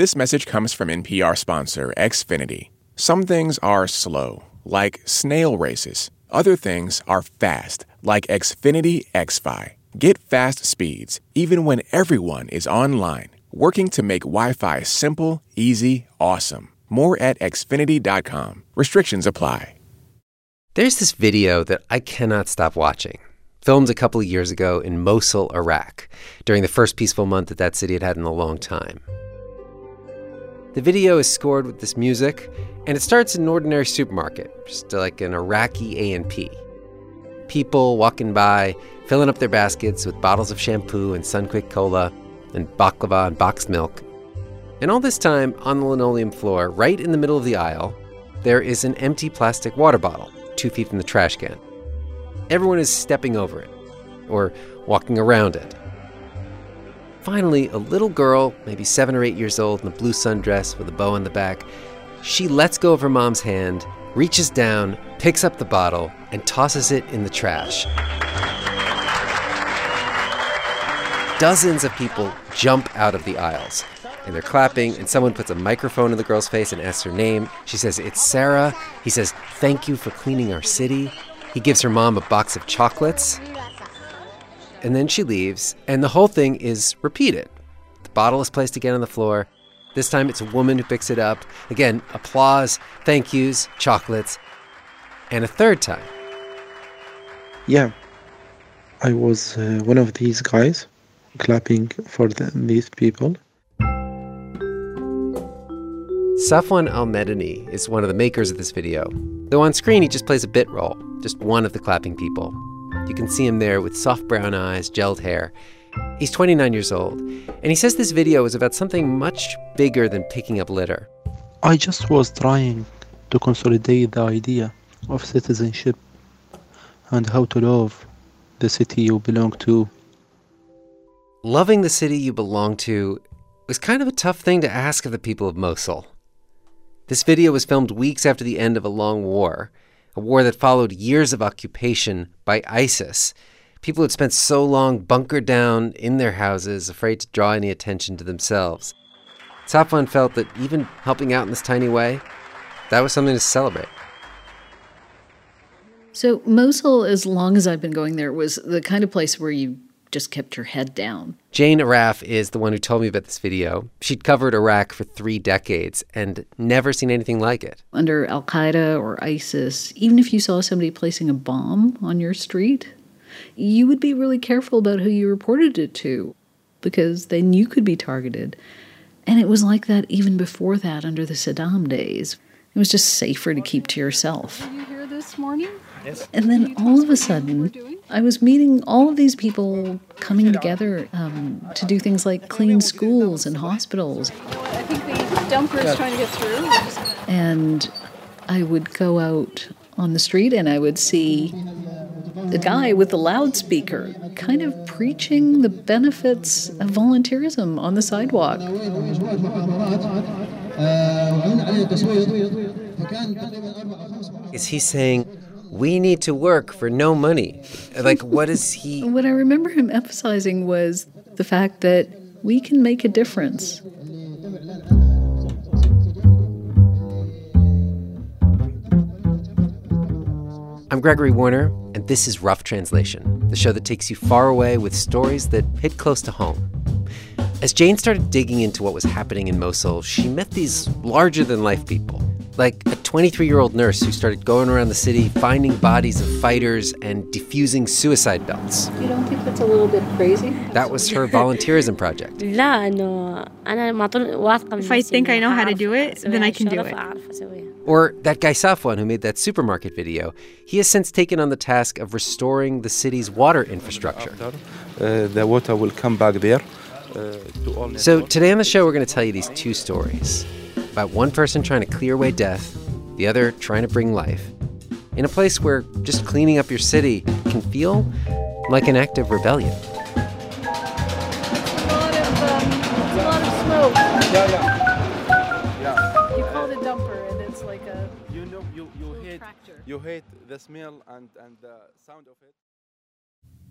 This message comes from NPR sponsor Xfinity. Some things are slow, like snail races. Other things are fast, like Xfinity XFi. Get fast speeds even when everyone is online, working to make Wi Fi simple, easy, awesome. More at xfinity.com. Restrictions apply. There's this video that I cannot stop watching. Filmed a couple of years ago in Mosul, Iraq, during the first peaceful month that that city had had in a long time. The video is scored with this music, and it starts in an ordinary supermarket, just like an Iraqi A&P. People walking by, filling up their baskets with bottles of shampoo and Sunquick cola and baklava and boxed milk. And all this time, on the linoleum floor, right in the middle of the aisle, there is an empty plastic water bottle, two feet from the trash can. Everyone is stepping over it, or walking around it. Finally, a little girl, maybe seven or eight years old, in a blue sundress with a bow on the back, she lets go of her mom's hand, reaches down, picks up the bottle, and tosses it in the trash. Dozens of people jump out of the aisles. And they're clapping, and someone puts a microphone in the girl's face and asks her name. She says, It's Sarah. He says, Thank you for cleaning our city. He gives her mom a box of chocolates. And then she leaves, and the whole thing is repeated. The bottle is placed again on the floor. This time it's a woman who picks it up. Again, applause, thank yous, chocolates. And a third time. Yeah, I was uh, one of these guys clapping for the, these people. Safwan Al Medani is one of the makers of this video. Though on screen, he just plays a bit role, just one of the clapping people. You can see him there with soft brown eyes, gelled hair. He's 29 years old, and he says this video is about something much bigger than picking up litter. I just was trying to consolidate the idea of citizenship and how to love the city you belong to. Loving the city you belong to was kind of a tough thing to ask of the people of Mosul. This video was filmed weeks after the end of a long war, a war that followed years of occupation by ISIS. People had spent so long bunkered down in their houses, afraid to draw any attention to themselves. Safwan felt that even helping out in this tiny way, that was something to celebrate. So, Mosul, as long as I've been going there, was the kind of place where you just kept her head down. Jane Arraf is the one who told me about this video. She'd covered Iraq for three decades and never seen anything like it. Under Al Qaeda or ISIS, even if you saw somebody placing a bomb on your street, you would be really careful about who you reported it to because then you could be targeted. And it was like that even before that under the Saddam days. It was just safer to keep to yourself. Were you here this morning? Yes. And then all of a sudden, I was meeting all of these people coming together um, to do things like clean schools and hospitals. I think the dumper is trying to get through. And I would go out on the street and I would see the guy with the loudspeaker kind of preaching the benefits of volunteerism on the sidewalk. Is he saying, we need to work for no money? Like, what is he? What I remember him emphasizing was the fact that we can make a difference. I'm Gregory Warner, and this is Rough Translation, the show that takes you far away with stories that hit close to home. As Jane started digging into what was happening in Mosul, she met these larger than life people. Like a 23 year old nurse who started going around the city finding bodies of fighters and defusing suicide belts. You don't think that's a little bit crazy? That was her volunteerism project. If I think I know how to do it, then I can do it. Or that guy Safwan who made that supermarket video. He has since taken on the task of restoring the city's water infrastructure. Uh, the water will come back there. Uh, to all So today on the show, we're going to tell you these two stories about one person trying to clear away death, the other trying to bring life, in a place where just cleaning up your city can feel like an act of rebellion. A lot of, um, it's a lot of smoke. Yeah, yeah. Yeah. You call it a dumper, and it's like a You know, you, you hate tractor. you hate the smell and, and the sound of it.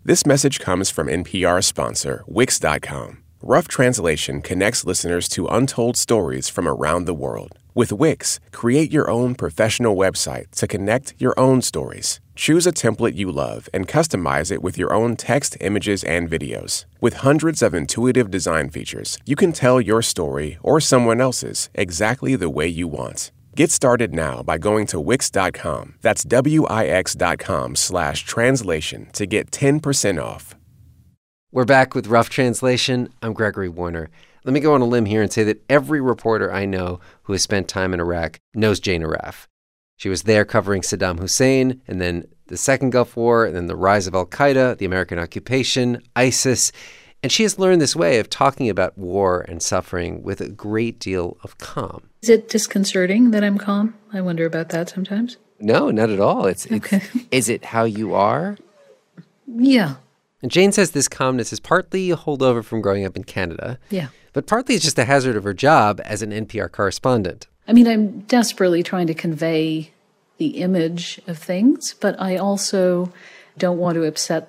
This message comes from NPR sponsor Wix.com. Rough Translation connects listeners to untold stories from around the world. With Wix, create your own professional website to connect your own stories. Choose a template you love and customize it with your own text, images, and videos. With hundreds of intuitive design features, you can tell your story or someone else's exactly the way you want. Get started now by going to Wix.com. That's W-I-X.com slash translation to get 10% off. We're back with Rough Translation. I'm Gregory Warner. Let me go on a limb here and say that every reporter I know who has spent time in Iraq knows Jane Arraf. She was there covering Saddam Hussein and then the Second Gulf War and then the rise of Al Qaeda, the American occupation, ISIS. And she has learned this way of talking about war and suffering with a great deal of calm. Is it disconcerting that I'm calm? I wonder about that sometimes. No, not at all. It's, it's Okay. is it how you are? Yeah. And Jane says this calmness is partly a holdover from growing up in Canada, Yeah. but partly it's just a hazard of her job as an NPR correspondent. I mean, I'm desperately trying to convey the image of things, but I also don't want to upset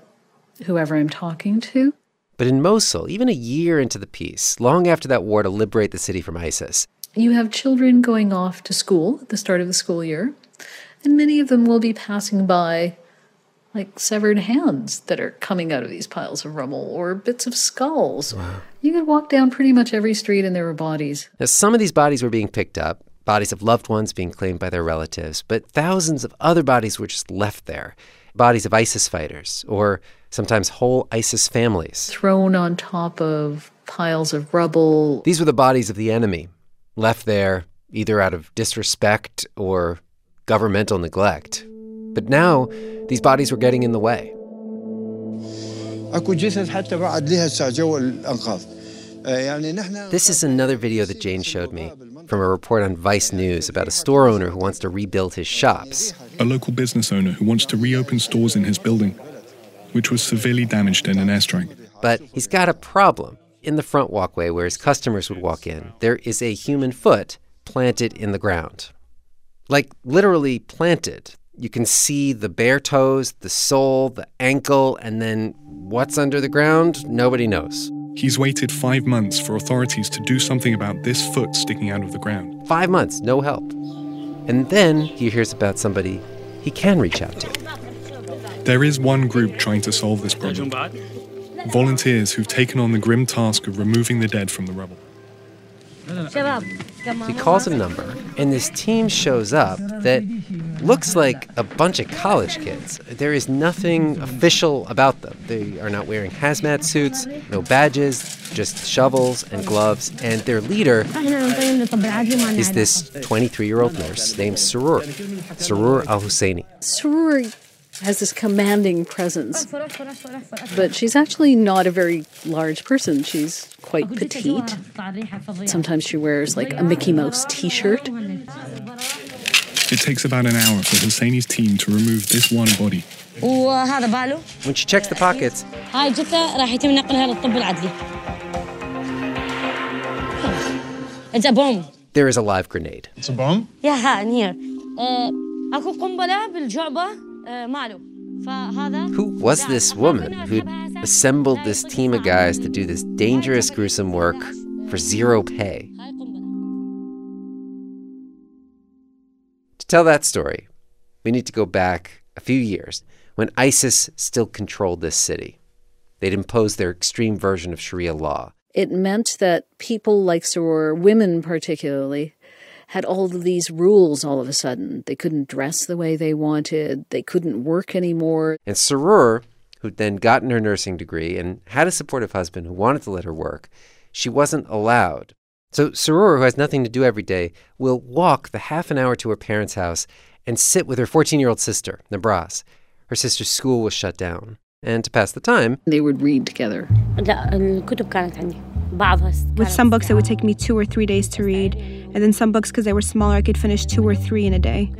whoever I'm talking to. But in Mosul, even a year into the peace, long after that war to liberate the city from ISIS, You have children going off to school at the start of the school year, and many of them will be passing by like severed hands that are coming out of these piles of rubble or bits of skulls. Wow. You could walk down pretty much every street and there were bodies. now some of these bodies were being picked up, bodies of loved ones being claimed by their relatives, but thousands of other bodies were just left there. Bodies of ISIS fighters, or sometimes whole ISIS families. thrown on top of piles of rubble. These were the bodies of the enemy, left there either out of disrespect or governmental neglect. But now, these bodies were getting in the way. This is another video that Jane showed me from a report on Vice News about a store owner who wants to rebuild his shops. A local business owner who wants to reopen stores in his building, which was severely damaged in an airstrike. But he's got a problem. In the front walkway where his customers would walk in, there is a human foot planted in the ground. Like literally planted you can see the bare toes, the sole, the ankle, and then what's under the ground? Nobody knows. He's waited five months for authorities to do something about this foot sticking out of the ground. Five months, no help. And then he hears about somebody he can reach out to. There is one group trying to solve this problem volunteers who've taken on the grim task of removing the dead from the rubble. He calls a number, and this team shows up that looks like a bunch of college kids. There is nothing official about them. They are not wearing hazmat suits, no badges, just shovels and gloves. And their leader is this 23 year old nurse named Surur, Surur Al Husseini. Sururi has this commanding presence. But she's actually not a very large person. She's quite petite. Sometimes she wears like a Mickey Mouse t shirt. It takes about an hour for Husseini's team to remove this one body. When she checks the pockets, it's a bomb. There is a live grenade. It's a bomb? Yeah, in here. Who was this woman who assembled this team of guys to do this dangerous, gruesome work for zero pay? To tell that story, we need to go back a few years when ISIS still controlled this city. They'd imposed their extreme version of Sharia law. It meant that people like Soror, women particularly, had all of these rules all of a sudden. They couldn't dress the way they wanted, they couldn't work anymore. And Sarur, who'd then gotten her nursing degree and had a supportive husband who wanted to let her work, she wasn't allowed. So Sarur, who has nothing to do every day, will walk the half an hour to her parents' house and sit with her 14 year old sister, Nabras. Her sister's school was shut down. And to pass the time, they would read together. With some books, it would take me two or three days to read. And then some books, because they were smaller, I could finish two or three in a day.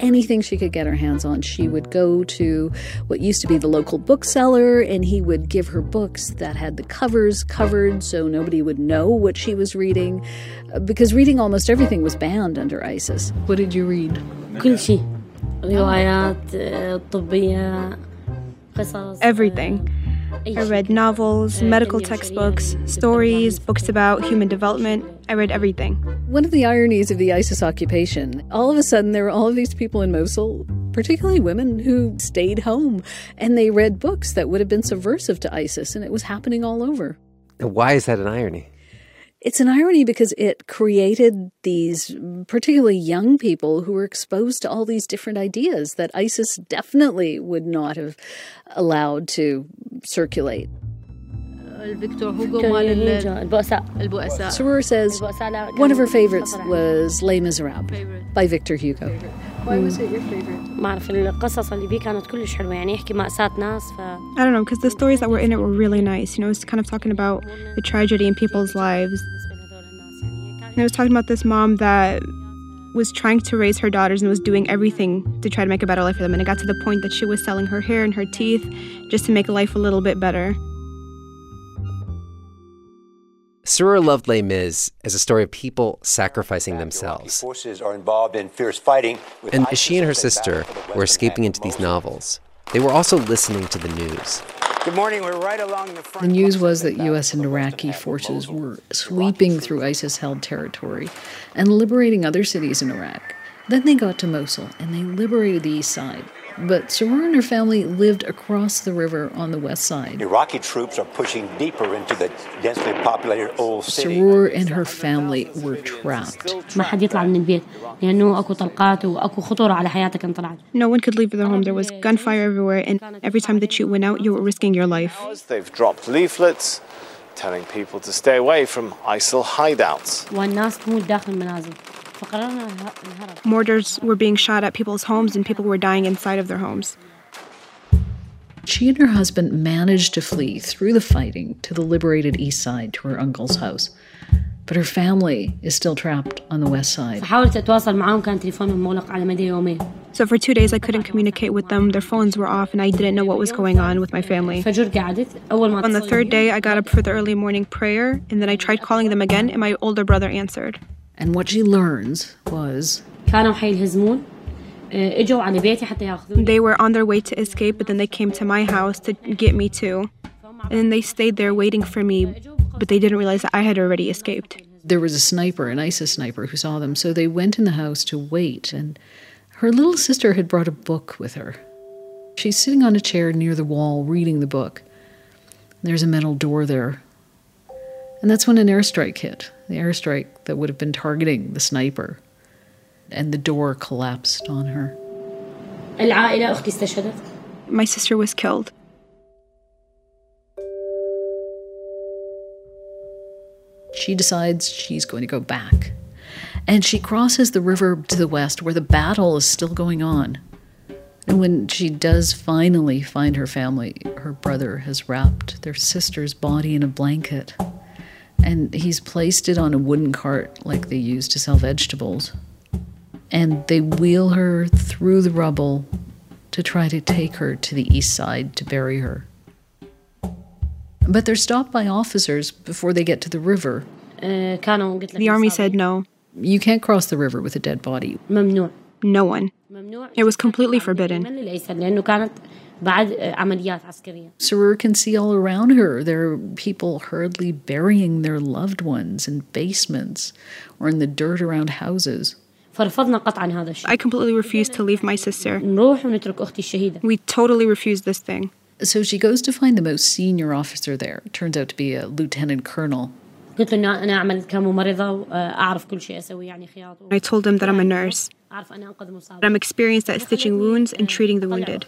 Anything she could get her hands on, she would go to what used to be the local bookseller and he would give her books that had the covers covered so nobody would know what she was reading. Uh, Because reading almost everything was banned under ISIS. What did you read? كل شيء روايات آه، طبية قصص Everything. I read novels, medical textbooks, stories, books about human development. I read everything. One of the ironies of the ISIS occupation, all of a sudden there were all of these people in Mosul, particularly women, who stayed home and they read books that would have been subversive to ISIS, and it was happening all over. Why is that an irony? It's an irony because it created these particularly young people who were exposed to all these different ideas that ISIS definitely would not have allowed to circulate. Victor Hugo Victor Soror says one of her favorites was Les Miserables by Victor Hugo. Why was it your favorite? I don't know, because the stories that were in it were really nice. You know, it's kind of talking about the tragedy in people's lives. And I was talking about this mom that was trying to raise her daughters and was doing everything to try to make a better life for them. And it got to the point that she was selling her hair and her teeth just to make life a little bit better. Surur loved Les Mis as a story of people sacrificing themselves. Forces are involved in fierce fighting. with And as ISIS she and her sister battle for the were escaping into these novels, they were also listening to the news. Good morning. We're right along the front. The news was that U.S. and Iraqi forces were sweeping through ISIS held territory and liberating other cities in Iraq. Then they got to Mosul and they liberated the east side but Surur and her family lived across the river on the west side. Iraqi troops are pushing deeper into the densely populated old city. Sarur and her family were trapped. No one could leave their home. There was gunfire everywhere, and every time that you went out, you were risking your life. They've dropped leaflets telling people to stay away from ISIL hideouts. Mortars were being shot at people's homes and people were dying inside of their homes. She and her husband managed to flee through the fighting to the liberated east side to her uncle's house. But her family is still trapped on the west side. So for two days I couldn't communicate with them. Their phones were off and I didn't know what was going on with my family. On the third day I got up for the early morning prayer and then I tried calling them again and my older brother answered. And what she learns was they were on their way to escape, but then they came to my house to get me too. And they stayed there waiting for me, but they didn't realize that I had already escaped. There was a sniper, an ISIS sniper, who saw them, so they went in the house to wait. And her little sister had brought a book with her. She's sitting on a chair near the wall reading the book. There's a metal door there. And that's when an airstrike hit the airstrike that would have been targeting the sniper. And the door collapsed on her. My sister was killed. She decides she's going to go back. And she crosses the river to the west where the battle is still going on. And when she does finally find her family, her brother has wrapped their sister's body in a blanket. And he's placed it on a wooden cart like they use to sell vegetables. And they wheel her through the rubble to try to take her to the east side to bury her. But they're stopped by officers before they get to the river. The army said no. You can't cross the river with a dead body. No one. It was completely forbidden. من للأيسر لأنه كانت بعد آه، عمليات عسكرية Sarur can see all around her. There are people hurriedly burying their loved ones in basements or in the dirt around houses. فرفضنا قطعا هذا الشيء I completely refused to leave my sister. نروح ونترك أختي الشهيدة We totally refused this thing. So she goes to find the most senior officer there. Turns out to be a lieutenant colonel. قلت له إنه أنا أعمل كممرضة وأعرف كل شيء أسوي يعني خياط I told him that I'm a nurse. أعرف أنا أنقذ مصاب that I'm experienced at stitching wounds and treating the wounded.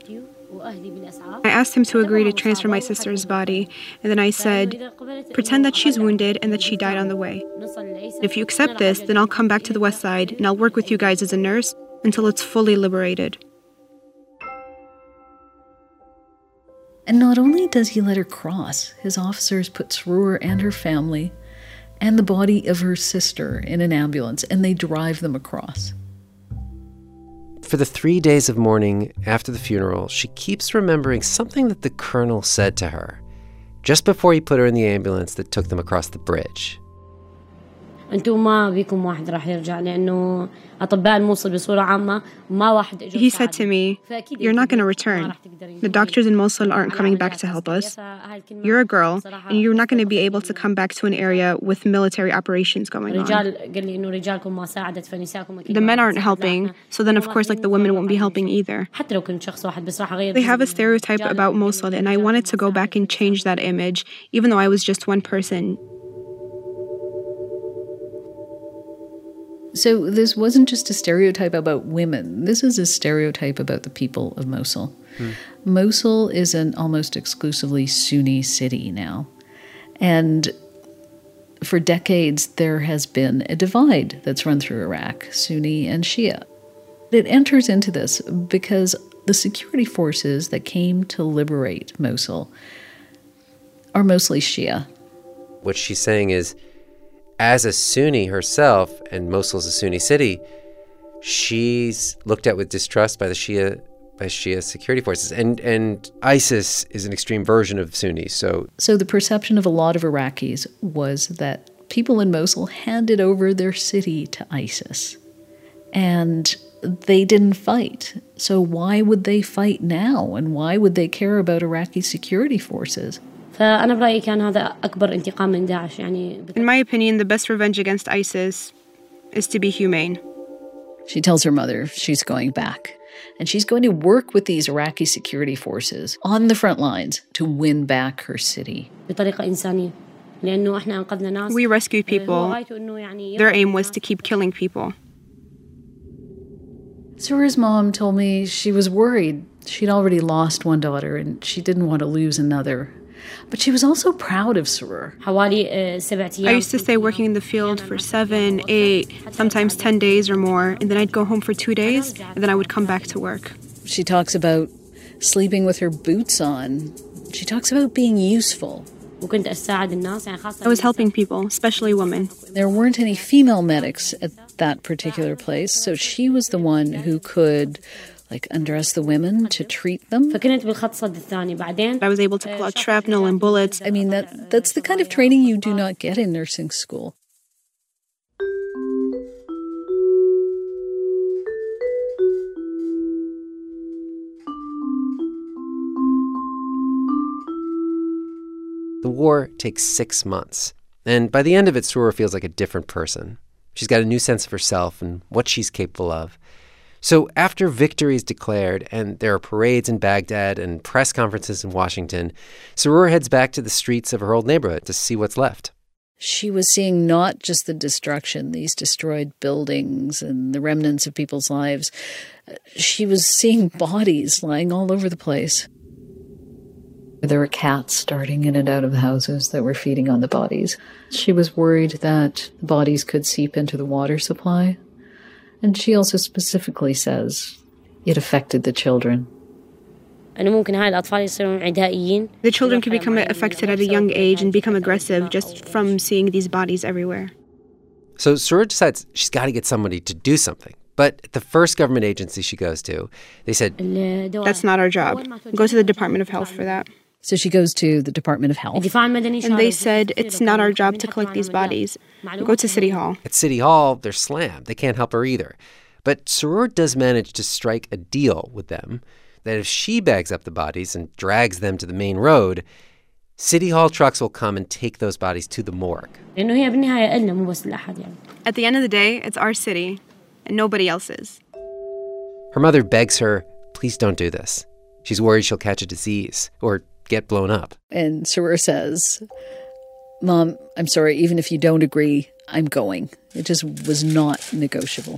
I asked him to agree to transfer my sister's body, and then I said, Pretend that she's wounded and that she died on the way. If you accept this, then I'll come back to the West Side and I'll work with you guys as a nurse until it's fully liberated. And not only does he let her cross, his officers put Surur and her family and the body of her sister in an ambulance and they drive them across. For the three days of mourning after the funeral, she keeps remembering something that the colonel said to her just before he put her in the ambulance that took them across the bridge. انتم ما بيكم واحد راح يرجع لانه اطباء الموصل بصوره عامه ما واحد He said to me, You're not going to return. The doctors in Mosul aren't coming back to help us. You're a girl, and you're not going to be able to come back to an area with military operations going on. رجال قال لي انه رجالكم ما ساعدت فنساءكم اكيد The men aren't helping, so then of course, like the women won't be helping either. حتى لو كنت شخص واحد بس راح اغير They have a stereotype about Mosul, and I wanted to go back and change that image, even though I was just one person. So this wasn't just a stereotype about women. This is a stereotype about the people of Mosul. Hmm. Mosul is an almost exclusively Sunni city now. And for decades, there has been a divide that's run through Iraq Sunni and Shia. It enters into this because the security forces that came to liberate Mosul are mostly Shia. What she's saying is, as a Sunni herself, and Mosul is a Sunni city, she's looked at with distrust by the Shia by Shia security forces, and and ISIS is an extreme version of Sunni. So So the perception of a lot of Iraqis was that people in Mosul handed over their city to ISIS. And they didn't fight. So why would they fight now? And why would they care about Iraqi security forces? فأنا برأيي كان هذا أكبر انتقام من داعش يعني In my opinion, the best revenge against ISIS is to be humane. She tells her mother she's going back and she's going to work with these Iraqi security forces on the front lines to win back her city. We rescued people. Their aim was to keep killing people. Surur's mom told me she was worried. She'd already lost one daughter and she didn't want to lose another. But she was also proud of Surur. I used to stay working in the field for seven, eight, sometimes 10 days or more, and then I'd go home for two days, and then I would come back to work. She talks about sleeping with her boots on. She talks about being useful. I was helping people, especially women. There weren't any female medics at that particular place, so she was the one who could like undress the women to treat them. I was able to clutch shrapnel and bullets. I mean, that, that's the kind of training you do not get in nursing school. The war takes six months, and by the end of it, Surur feels like a different person. She's got a new sense of herself and what she's capable of. So after victory is declared and there are parades in Baghdad and press conferences in Washington, Surur heads back to the streets of her old neighborhood to see what's left. She was seeing not just the destruction, these destroyed buildings and the remnants of people's lives. She was seeing bodies lying all over the place. There were cats darting in and out of the houses that were feeding on the bodies. She was worried that the bodies could seep into the water supply. And she also specifically says it affected the children. The children can become affected at a young age and become aggressive just from seeing these bodies everywhere. So Surur decides she's got to get somebody to do something. But the first government agency she goes to, they said, That's not our job. Go to the Department of Health for that. So she goes to the Department of Health. And they said, it's not our job to collect these bodies. We go to City Hall. At City Hall, they're slammed. They can't help her either. But Soror does manage to strike a deal with them that if she bags up the bodies and drags them to the main road, City Hall trucks will come and take those bodies to the morgue. At the end of the day, it's our city and nobody else's. Her mother begs her, please don't do this. She's worried she'll catch a disease or get blown up. And Surur says, Mom, I'm sorry, even if you don't agree, I'm going. It just was not negotiable.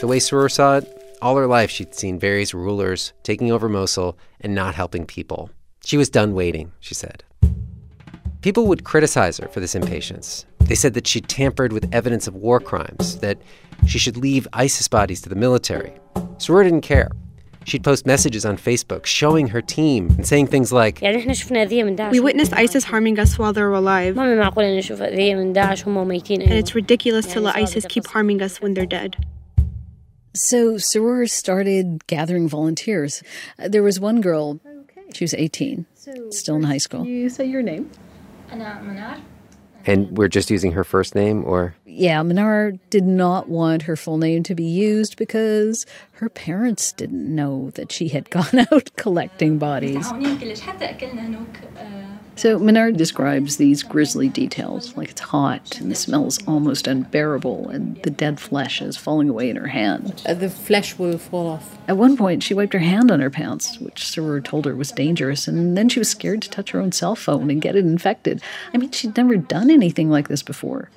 The way Surur saw it, all her life she'd seen various rulers taking over Mosul and not helping people. She was done waiting, she said. People would criticize her for this impatience. They said that she tampered with evidence of war crimes, that she should leave ISIS bodies to the military. Surur didn't care. She'd post messages on Facebook showing her team and saying things like, We witnessed ISIS harming us while they were alive. And it's ridiculous to let ISIS keep harming us when they're dead. So Soror started gathering volunteers. Uh, there was one girl, she was 18, still in high school. You say your name? And we're just using her first name, or? Yeah, Minar did not want her full name to be used because her parents didn't know that she had gone out collecting bodies. So Minar describes these grisly details like it's hot and the smell is almost unbearable and the dead flesh is falling away in her hand. Uh, the flesh will fall off. At one point, she wiped her hand on her pants, which Sarur told her was dangerous, and then she was scared to touch her own cell phone and get it infected. I mean, she'd never done anything like this before.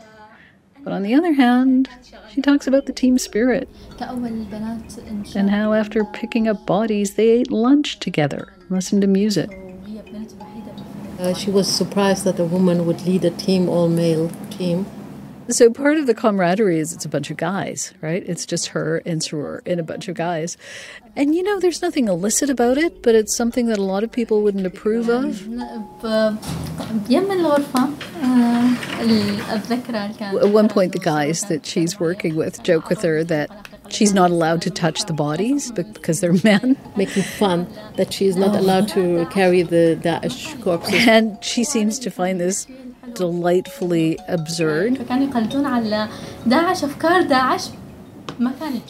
But on the other hand, she talks about the team spirit and how after picking up bodies, they ate lunch together, listened to music. Uh, she was surprised that a woman would lead a team, all male team. So part of the camaraderie is it's a bunch of guys, right? It's just her and Sarur and a bunch of guys. And you know, there's nothing illicit about it, but it's something that a lot of people wouldn't approve of. At one point, the guys that she's working with joke with her that she's not allowed to touch the bodies because they're men. Making fun that she's not allowed to carry the Daesh corpses. And she seems to find this delightfully absurd.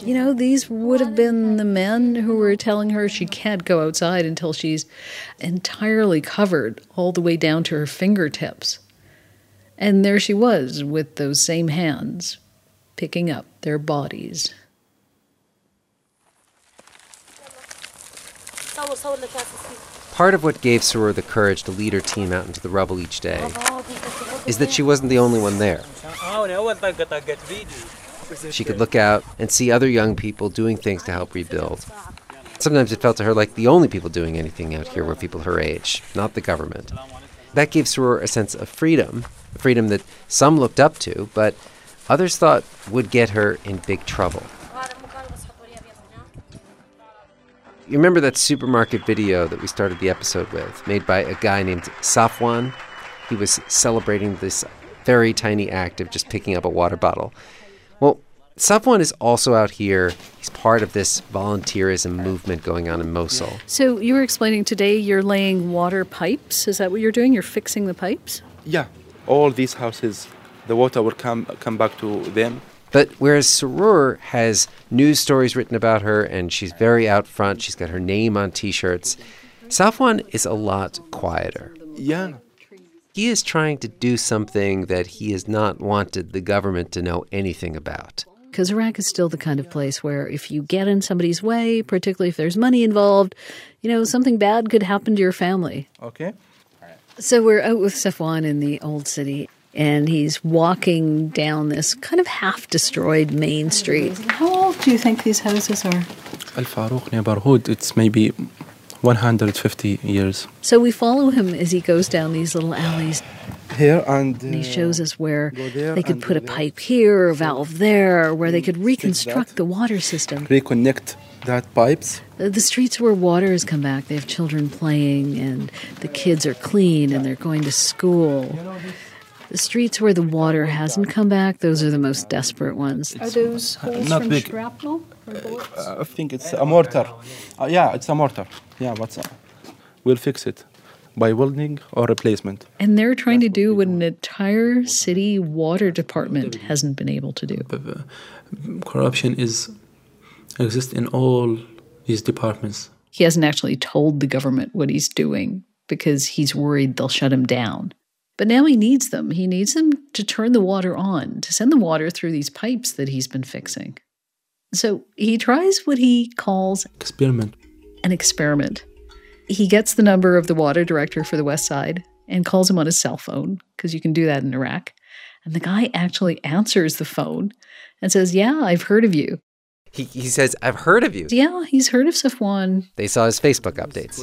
You know, these would have been the men who were telling her she can't go outside until she's entirely covered all the way down to her fingertips. And there she was with those same hands picking up their bodies. Part of what gave Sarur the courage to lead her team out into the rubble each day is that she wasn't the only one there. She could look out and see other young people doing things to help rebuild. Sometimes it felt to her like the only people doing anything out here were people her age, not the government. That gave Sarur a sense of freedom, a freedom that some looked up to, but others thought would get her in big trouble. You remember that supermarket video that we started the episode with, made by a guy named Safwan? He was celebrating this very tiny act of just picking up a water bottle. Well, Safwan is also out here. He's part of this volunteerism movement going on in Mosul. So you were explaining today you're laying water pipes. Is that what you're doing? You're fixing the pipes? Yeah, all these houses, the water will come come back to them. But whereas Sarur has news stories written about her and she's very out front, she's got her name on t shirts, Safwan is a lot quieter. Yeah. He is trying to do something that he has not wanted the government to know anything about. Because Iraq is still the kind of place where if you get in somebody's way, particularly if there's money involved, you know, something bad could happen to your family. Okay. So we're out with Safwan in the old city, and he's walking down this kind of half destroyed main street. How old do you think these houses are? Al Farouk neighborhood, it's maybe 150 years. So we follow him as he goes down these little alleys. Here and, uh, And he shows us where they could put a there. pipe here, a valve there, where they could reconstruct the water system. reconnect that pipes. The the streets where water has come back, they have children playing and the kids are clean and they're going to school. The streets where the water hasn't come back, those are the most desperate ones. Are those holes not from big. shrapnel or bullets? Uh, I think it's a mortar. Uh, yeah, it's a mortar. Yeah, what's up? We'll fix it by welding or replacement. And they're trying to do what an entire city water department hasn't been able to do. Corruption is exists in all these departments. He hasn't actually told the government what he's doing because he's worried they'll shut him down. But now he needs them. He needs them to turn the water on, to send the water through these pipes that he's been fixing. So he tries what he calls Experiment. an experiment. He gets the number of the water director for the West Side and calls him on his cell phone, because you can do that in Iraq. And the guy actually answers the phone and says, Yeah, I've heard of you. He, he says, I've heard of you. Yeah, he's heard of Safwan. They saw his Facebook updates.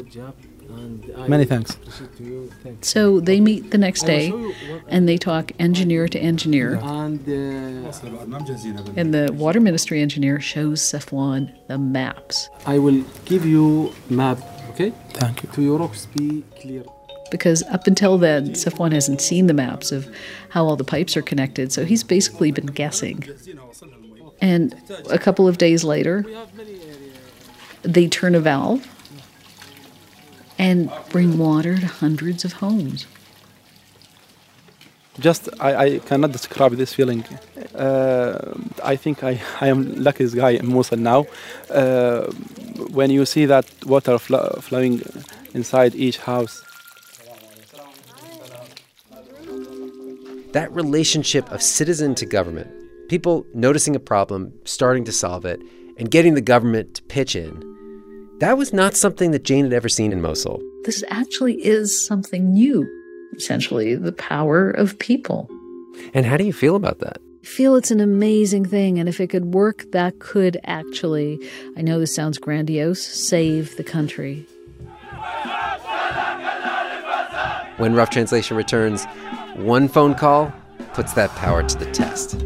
Many thanks. So they meet the next day and they talk engineer to engineer. And uh, the water ministry engineer shows Safwan the maps I will give you map, okay? Thank you. To Europe, be clear. because up until then, Safwan hasn't seen the maps of how all the pipes are connected. So he's basically been guessing. And a couple of days later, they turn a valve and bring water to hundreds of homes. Just I, I cannot describe this feeling. Uh, I think I, I am luckiest guy in Mosul now. Uh, when you see that water fl- flowing inside each house. That relationship of citizen to government, people noticing a problem, starting to solve it, and getting the government to pitch in, that was not something that Jane had ever seen in Mosul. This actually is something new, essentially, the power of people. And how do you feel about that? I feel it's an amazing thing, and if it could work, that could actually, I know this sounds grandiose, save the country. When Rough Translation returns, one phone call puts that power to the test.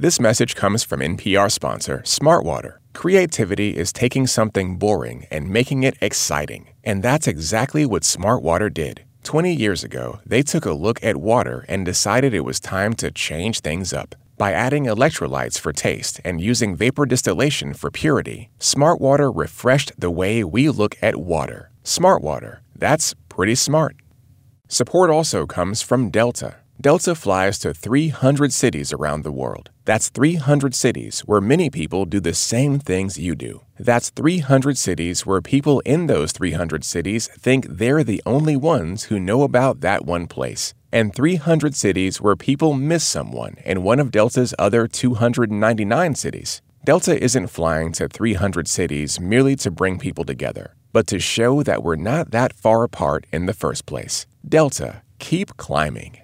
This message comes from NPR sponsor Smartwater. Creativity is taking something boring and making it exciting. And that's exactly what Smartwater did. 20 years ago, they took a look at water and decided it was time to change things up. By adding electrolytes for taste and using vapor distillation for purity, Smartwater refreshed the way we look at water. Smartwater, that's pretty smart. Support also comes from Delta. Delta flies to 300 cities around the world. That's 300 cities where many people do the same things you do. That's 300 cities where people in those 300 cities think they're the only ones who know about that one place. And 300 cities where people miss someone in one of Delta's other 299 cities. Delta isn't flying to 300 cities merely to bring people together, but to show that we're not that far apart in the first place. Delta, keep climbing.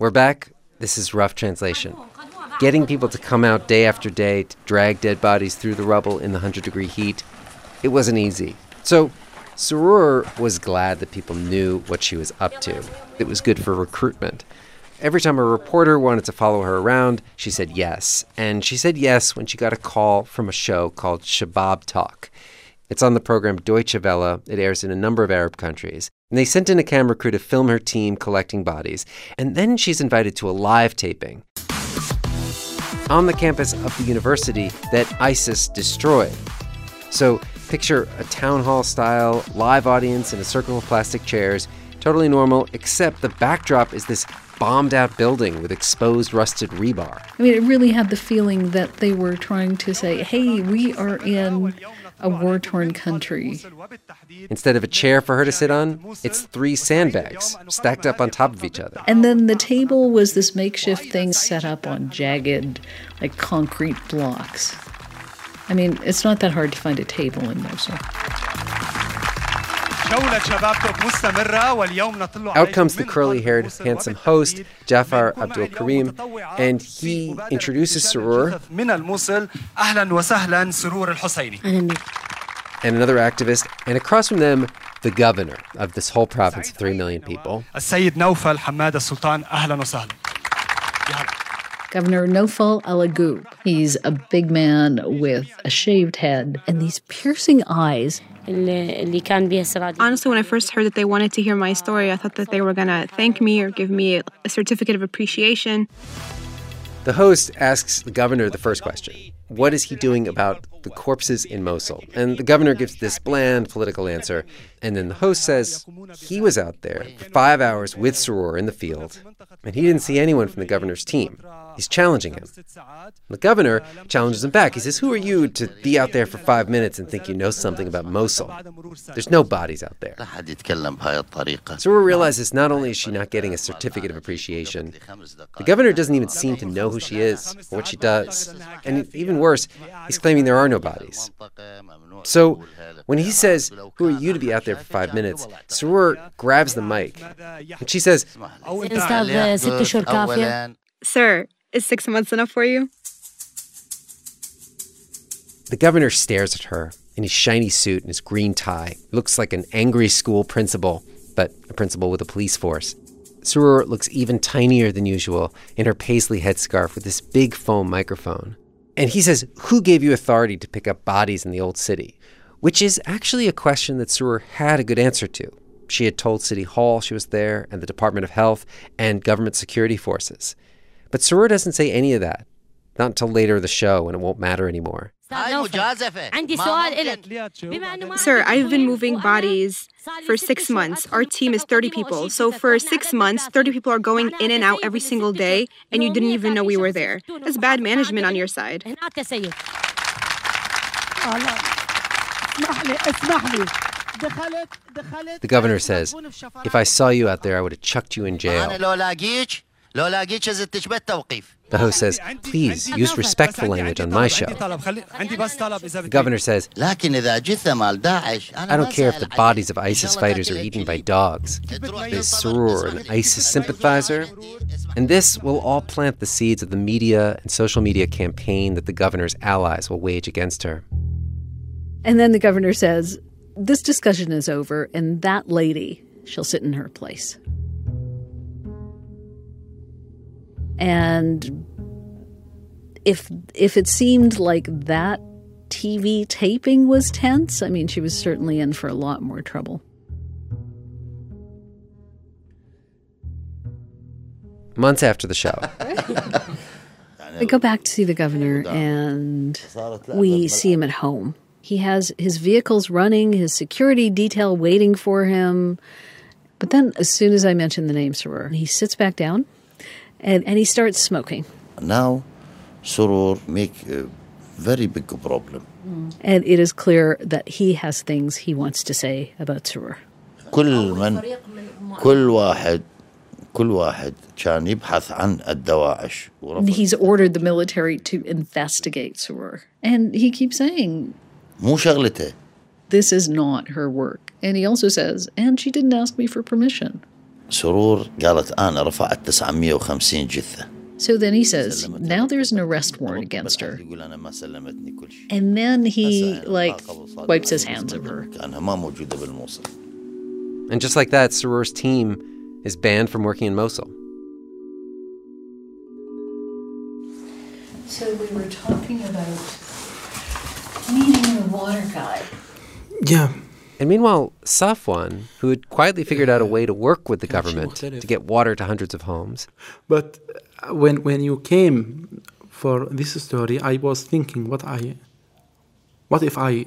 We're back. This is Rough Translation. Getting people to come out day after day to drag dead bodies through the rubble in the 100 degree heat, it wasn't easy. So, Surur was glad that people knew what she was up to. It was good for recruitment. Every time a reporter wanted to follow her around, she said yes. And she said yes when she got a call from a show called Shabab Talk. It's on the program Deutsche Welle. It airs in a number of Arab countries. And they sent in a camera crew to film her team collecting bodies. And then she's invited to a live taping on the campus of the university that ISIS destroyed. So picture a town hall style live audience in a circle of plastic chairs, totally normal, except the backdrop is this bombed out building with exposed rusted rebar. I mean, it really had the feeling that they were trying to say, hey, we are in a war torn country. Instead of a chair for her to sit on, it's three sandbags stacked up on top of each other. And then the table was this makeshift thing set up on jagged, like concrete blocks. I mean, it's not that hard to find a table in Mosul. Out comes the curly haired, handsome host, Jafar Abdul Karim, and he introduces Surur and another activist, and across from them, the governor of this whole province of 3 million people. Governor Nofal Alagoub. He's a big man with a shaved head and these piercing eyes. Honestly, when I first heard that they wanted to hear my story, I thought that they were going to thank me or give me a certificate of appreciation. The host asks the governor the first question What is he doing about the corpses in Mosul? And the governor gives this bland political answer. And then the host says he was out there for five hours with Soror in the field, and he didn't see anyone from the governor's team. He's challenging him. The governor challenges him back. He says, Who are you to be out there for five minutes and think you know something about Mosul? There's no bodies out there. Surur realizes not only is she not getting a certificate of appreciation, the governor doesn't even seem to know who she is or what she does. And even worse, he's claiming there are no bodies. So when he says, Who are you to be out there for five minutes? Surur grabs the mic and she says, Sir, is six months enough for you? The governor stares at her in his shiny suit and his green tie. Looks like an angry school principal, but a principal with a police force. Surur looks even tinier than usual in her paisley headscarf with this big foam microphone. And he says, Who gave you authority to pick up bodies in the old city? Which is actually a question that Surur had a good answer to. She had told City Hall she was there, and the Department of Health, and government security forces. But Surur doesn't say any of that not until later the show and it won't matter anymore. Sir, I've been moving bodies for six months. Our team is 30 people. So for six months, 30 people are going in and out every single day, and you didn't even know we were there. That's bad management on your side. The governor says, If I saw you out there, I would have chucked you in jail. The host says, please use respectful language on my show. The governor says, I don't care if the bodies of ISIS fighters are eaten by dogs. Is Surur an ISIS sympathizer? And this will all plant the seeds of the media and social media campaign that the governor's allies will wage against her. And then the governor says, This discussion is over, and that lady shall sit in her place. And if if it seemed like that TV taping was tense, I mean, she was certainly in for a lot more trouble. Months after the show, I go back to see the governor, and we see him at home. He has his vehicles running, his security detail waiting for him. But then, as soon as I mention the name Surur, he sits back down and, and he starts smoking. Now, Surur make a very big problem. And it is clear that he has things he wants to say about Surur. كل من كل واحد كل واحد كان يبحث عن الدواعش He's ordered the military to investigate Surur. And he keeps saying مو شغلته This is not her work. And he also says, and she didn't ask me for permission. سرور قالت أنا رفعت 950 جثة So then he says, now there's an arrest warrant against her. And then he, like, wipes his hands of her. And just like that, Surur's team is banned from working in Mosul. So we were talking about meeting the water guy. Yeah, and meanwhile, Safwan, who had quietly figured out a way to work with the government to get water to hundreds of homes, But uh, when when you came for this story, I was thinking, what I, what if I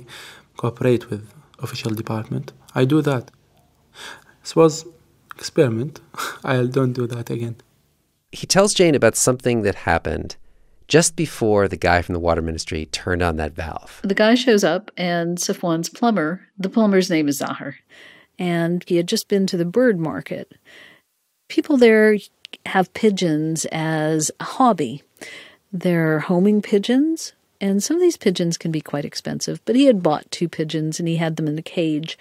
cooperate with official department? I do that. This was experiment. I don't do that again. he tells Jane about something that happened just before the guy from the water ministry turned on that valve. The guy shows up, and Safwan's plumber, the plumber's name is Zahar, and he had just been to the bird market. People there have pigeons as a hobby. They're homing pigeons, and some of these pigeons can be quite expensive, but he had bought two pigeons and he had them in a cage.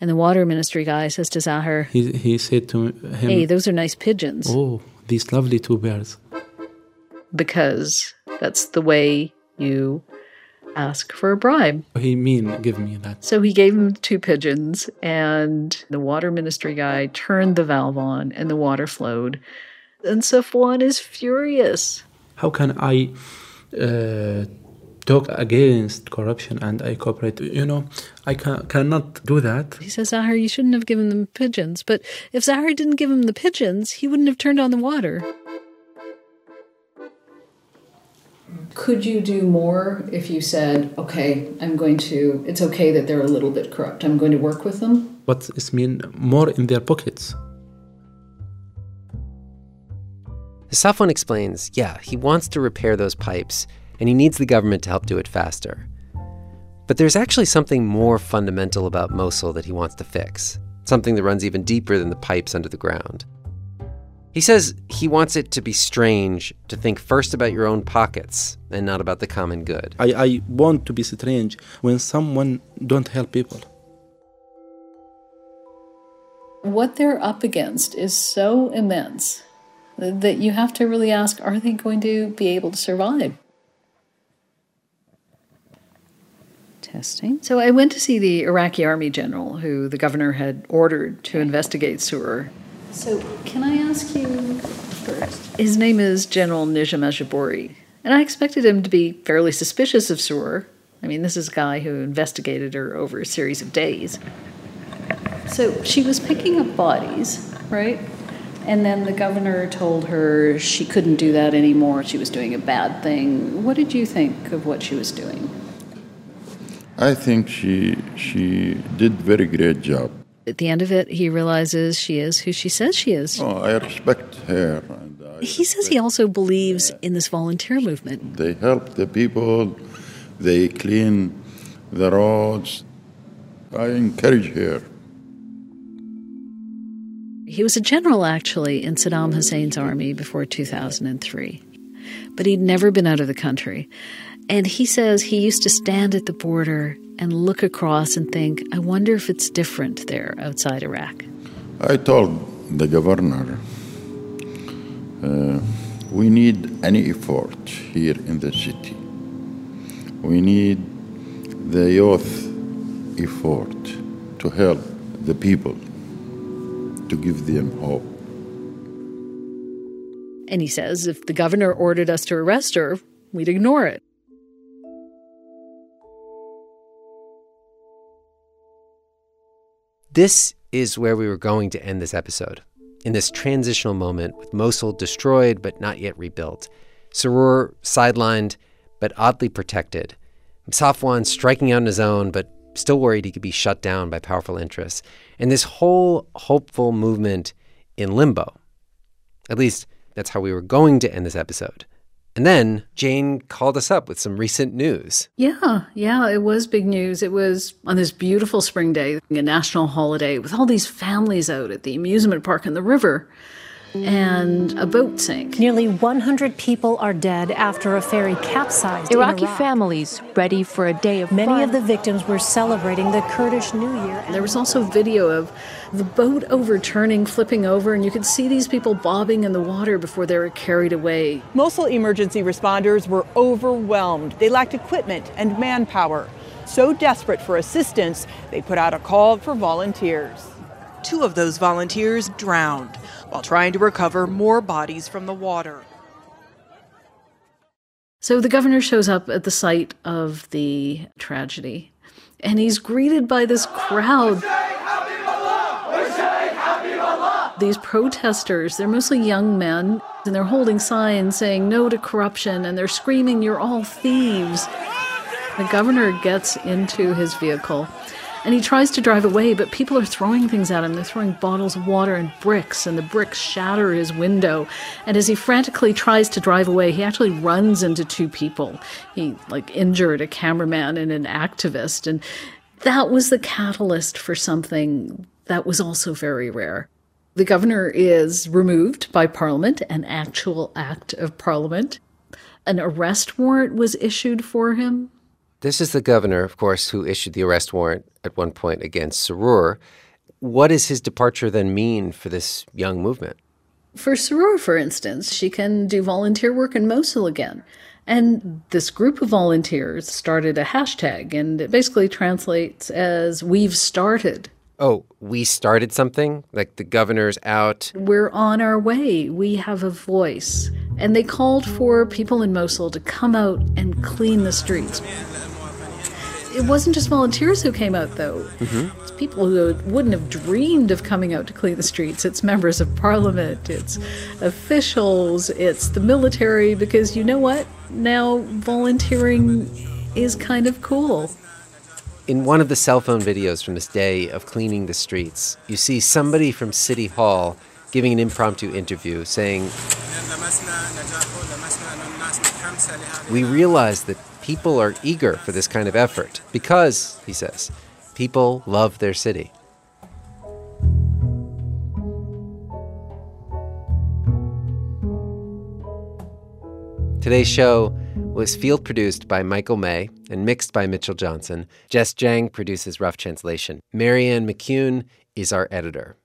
And the water ministry guy says to Zahar, He he said to him, Hey, those are nice pigeons. "Oh, these lovely two birds." Because that's the way you ask for a bribe. He mean give me that. So he gave him two pigeons, and the water ministry guy turned the valve on, and the water flowed. And Safwan is furious. How can I uh, talk against corruption and I cooperate? You know, I can, cannot do that. He says, Zahar, you shouldn't have given them pigeons. But if Zahar didn't give him the pigeons, he wouldn't have turned on the water. Could you do more if you said, okay, I'm going to, it's okay that they're a little bit corrupt. I'm going to work with them? What is mean more in their pockets? Safwan explains, yeah, he wants to repair those pipes, and he needs the government to help do it faster. But there's actually something more fundamental about Mosul that he wants to fix, something that runs even deeper than the pipes under the ground. He says he wants it to be strange to think first about your own pockets and not about the common good. I, I want to be strange when someone don't help people. What they're up against is so immense that you have to really ask are they going to be able to survive? Testing. So I went to see the Iraqi army general who the governor had ordered to investigate Surur. So, can I ask you first? His name is General Nijam Ajabori, and I expected him to be fairly suspicious of Surur. I mean, this is a guy who investigated her over a series of days. So, she was picking up bodies, right? And then the governor told her she couldn't do that anymore. She was doing a bad thing. What did you think of what she was doing? I think she she did very great job. At the end of it, he realizes she is who she says she is. Oh, I respect her. He says he also believes in this volunteer movement. They help the people. They clean the roads. I encourage her. He was a general, actually, in Saddam Hussein's army before 2003, but he'd never been out of the country. And he says he used to stand at the border and look across and think, I wonder if it's different there outside Iraq. I told the governor, uh, we need any effort here in the city. We need the youth effort to help the people, to give them hope. And he says if the governor ordered us to arrest her, we'd ignore it. This is where we were going to end this episode. In this transitional moment with Mosul destroyed but not yet rebuilt, Surur sidelined but oddly protected, Safwan striking out on his own but still worried he could be shut down by powerful interests, and this whole hopeful movement in limbo. At least, that's how we were going to end this episode. And then Jane called us up with some recent news. Yeah, yeah, it was big news. It was on this beautiful spring day, a national holiday, with all these families out at the amusement park and the river. And a boat sank. Nearly 100 people are dead after a ferry capsized. Iraqi in Iraq. families ready for a day of Many fun. of the victims were celebrating the Kurdish New Year. There was also video of the boat overturning, flipping over, and you could see these people bobbing in the water before they were carried away. Mosul emergency responders were overwhelmed. They lacked equipment and manpower. So desperate for assistance, they put out a call for volunteers. Two of those volunteers drowned while trying to recover more bodies from the water. So the governor shows up at the site of the tragedy, and he's greeted by this crowd. These protesters, they're mostly young men, and they're holding signs saying no to corruption, and they're screaming, You're all thieves. The governor gets into his vehicle and he tries to drive away, but people are throwing things at him. They're throwing bottles of water and bricks, and the bricks shatter his window. And as he frantically tries to drive away, he actually runs into two people. He like injured a cameraman and an activist, and that was the catalyst for something that was also very rare. The governor is removed by Parliament, an actual act of Parliament. An arrest warrant was issued for him. This is the governor, of course, who issued the arrest warrant at one point against Surur. What does his departure then mean for this young movement? For Surur, for instance, she can do volunteer work in Mosul again. And this group of volunteers started a hashtag, and it basically translates as We've started. Oh, we started something? Like the governor's out? We're on our way. We have a voice. And they called for people in Mosul to come out and clean the streets. It wasn't just volunteers who came out, though. Mm-hmm. It's people who wouldn't have dreamed of coming out to clean the streets. It's members of parliament, it's officials, it's the military, because you know what? Now volunteering is kind of cool. In one of the cell phone videos from this day of cleaning the streets, you see somebody from City Hall giving an impromptu interview saying, We realize that people are eager for this kind of effort because, he says, people love their city. Today's show was field produced by Michael May and mixed by Mitchell Johnson. Jess Jiang produces Rough Translation. Marianne McCune is our editor.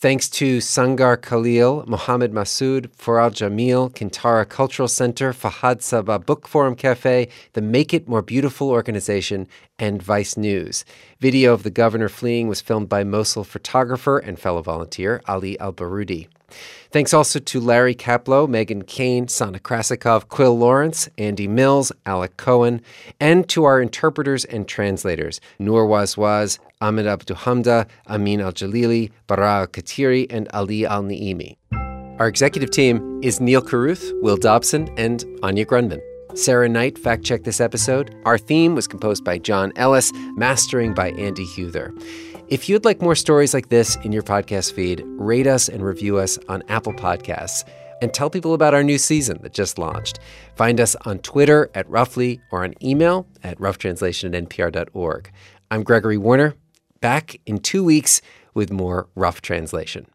Thanks to Sangar Khalil, Mohammed Masood, Faral Jamil, Kintara Cultural Center, Fahad Sabah Book Forum Cafe, the Make It More Beautiful organization, and Vice News. Video of the governor fleeing was filmed by Mosul photographer and fellow volunteer Ali Al Baroudi. Thanks also to Larry Kaplow, Megan Kane, Sana Krasikov, Quill Lawrence, Andy Mills, Alec Cohen, and to our interpreters and translators, Noor Wazwaz, Ahmed Abduhamda, Amin Al Jalili, Bara Katiri, and Ali Al Naimi. Our executive team is Neil Carruth, Will Dobson, and Anya Grundmann. Sarah Knight fact checked this episode. Our theme was composed by John Ellis, mastering by Andy Huether. If you'd like more stories like this in your podcast feed, rate us and review us on Apple Podcasts and tell people about our new season that just launched. Find us on Twitter at Roughly or on email at roughtranslation at npr.org. I'm Gregory Warner, back in two weeks with more Rough Translation.